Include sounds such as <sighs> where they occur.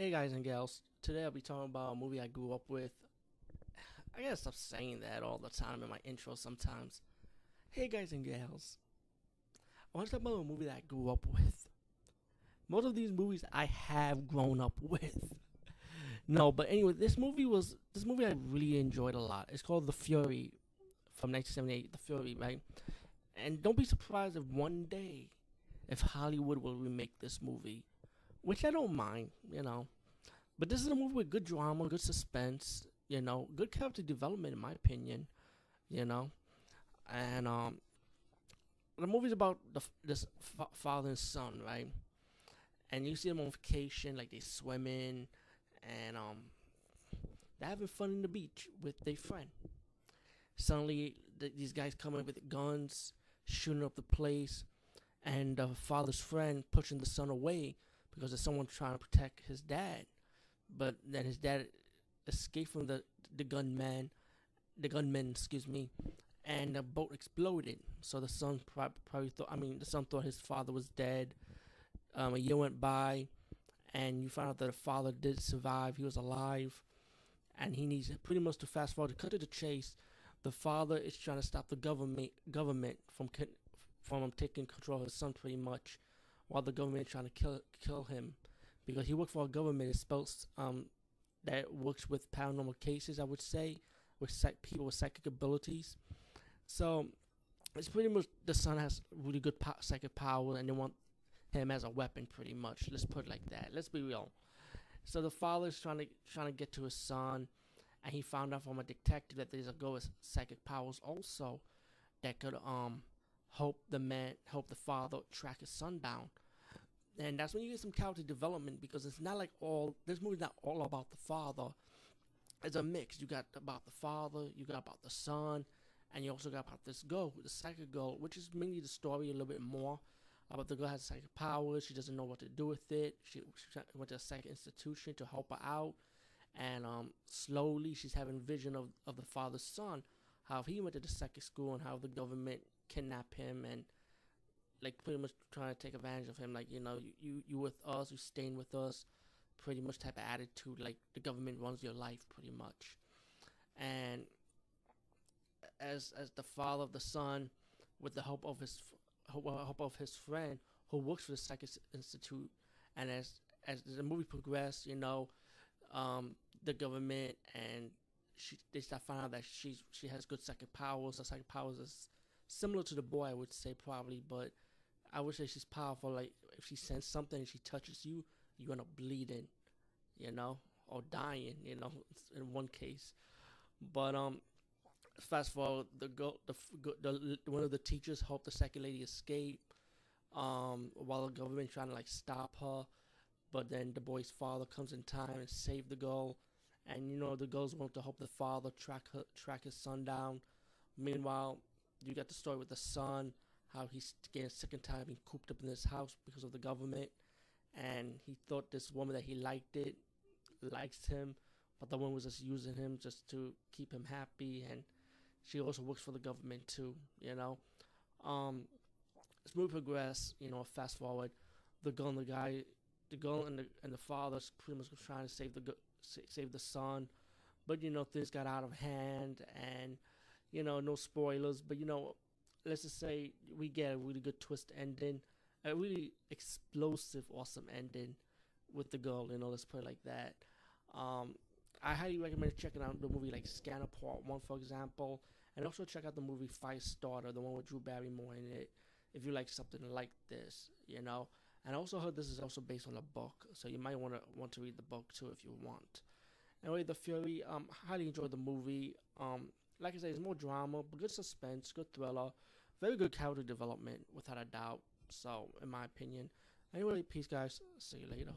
Hey guys and gals, today I'll be talking about a movie I grew up with. <sighs> I gotta stop saying that all the time in my intro sometimes. Hey guys and gals, I want to talk about a movie that I grew up with. Most of these movies I have grown up <laughs> with. No, but anyway, this movie was this movie I really enjoyed a lot. It's called The Fury from 1978. The Fury, right? And don't be surprised if one day, if Hollywood will remake this movie which I don't mind, you know. But this is a movie with good drama, good suspense, you know, good character development, in my opinion, you know. And um, the movie's about the, this fa- father and son, right? And you see them on vacation, like they swimming, and um, they're having fun in the beach with their friend. Suddenly, th- these guys come in with guns, shooting up the place, and the father's friend pushing the son away because there's someone trying to protect his dad. But then his dad escaped from the the gunman, the gunmen, excuse me, and the boat exploded. So the son probably thought. I mean, the son thought his father was dead. Um, a year went by, and you find out that the father did survive. He was alive, and he needs pretty much to fast forward to cut to the chase. The father is trying to stop the government government from from taking control of his son, pretty much while the government trying to kill kill him because he worked for a government that um that works with paranormal cases. I would say with psych- people with psychic abilities. So it's pretty much the son has really good po- psychic power, and they want him as a weapon, pretty much. Let's put it like that. Let's be real. So the father's trying to trying to get to his son, and he found out from a detective that there's a girl with psychic powers also that could um help the man help the father track his son down and that's when you get some character development because it's not like all this movie's not all about the father. It's a mix. You got about the father, you got about the son, and you also got about this girl, the psychic girl, which is mainly the story a little bit more about the girl has psychic powers. She doesn't know what to do with it. She, she went to a psychic institution to help her out, and um, slowly she's having vision of of the father's son, how he went to the psychic school and how the government kidnapped him and like pretty much trying to take advantage of him. Like you know, you you, you with us, you staying with us, pretty much type of attitude. Like the government runs your life, pretty much. And as as the father of the son, with the help of his help of his friend who works for the Psychic Institute, and as as the movie progressed, you know, um, the government and she they start finding out that she's she has good psychic powers. Her psychic powers is similar to the boy, I would say probably, but I would say she's powerful. Like if she sends something and she touches you, you end up bleeding, you know, or dying, you know, in one case. But um, fast forward, the girl, the, the one of the teachers helped the second lady escape. Um, while the government trying to like stop her, but then the boy's father comes in time and save the girl. And you know the girls want to help the father track her, track his son down. Meanwhile, you got the story with the son how he's getting sick and tired of being cooped up in this house because of the government. And he thought this woman that he liked it, likes him, but the woman was just using him just to keep him happy. And she also works for the government too, you know. Um, as we progress, you know, fast forward, the girl and the guy, the girl and the and the father's pretty much trying to save the save the son, but you know things got out of hand, and you know no spoilers, but you know let's just say we get a really good twist ending, a really explosive, awesome ending with the girl. You know, let's put it like that. Um, I highly recommend checking out the movie like Scanner Part One, for example, and also check out the movie Firestarter, the one with Drew Barrymore in it. If you like something like this, you know. And I also heard this is also based on a book, so you might want to want to read the book too if you want. Anyway, The Fury, um, highly enjoyed the movie. Um, like I said, it's more drama, but good suspense, good thriller, very good character development without a doubt. So, in my opinion. Anyway, peace, guys. See you later.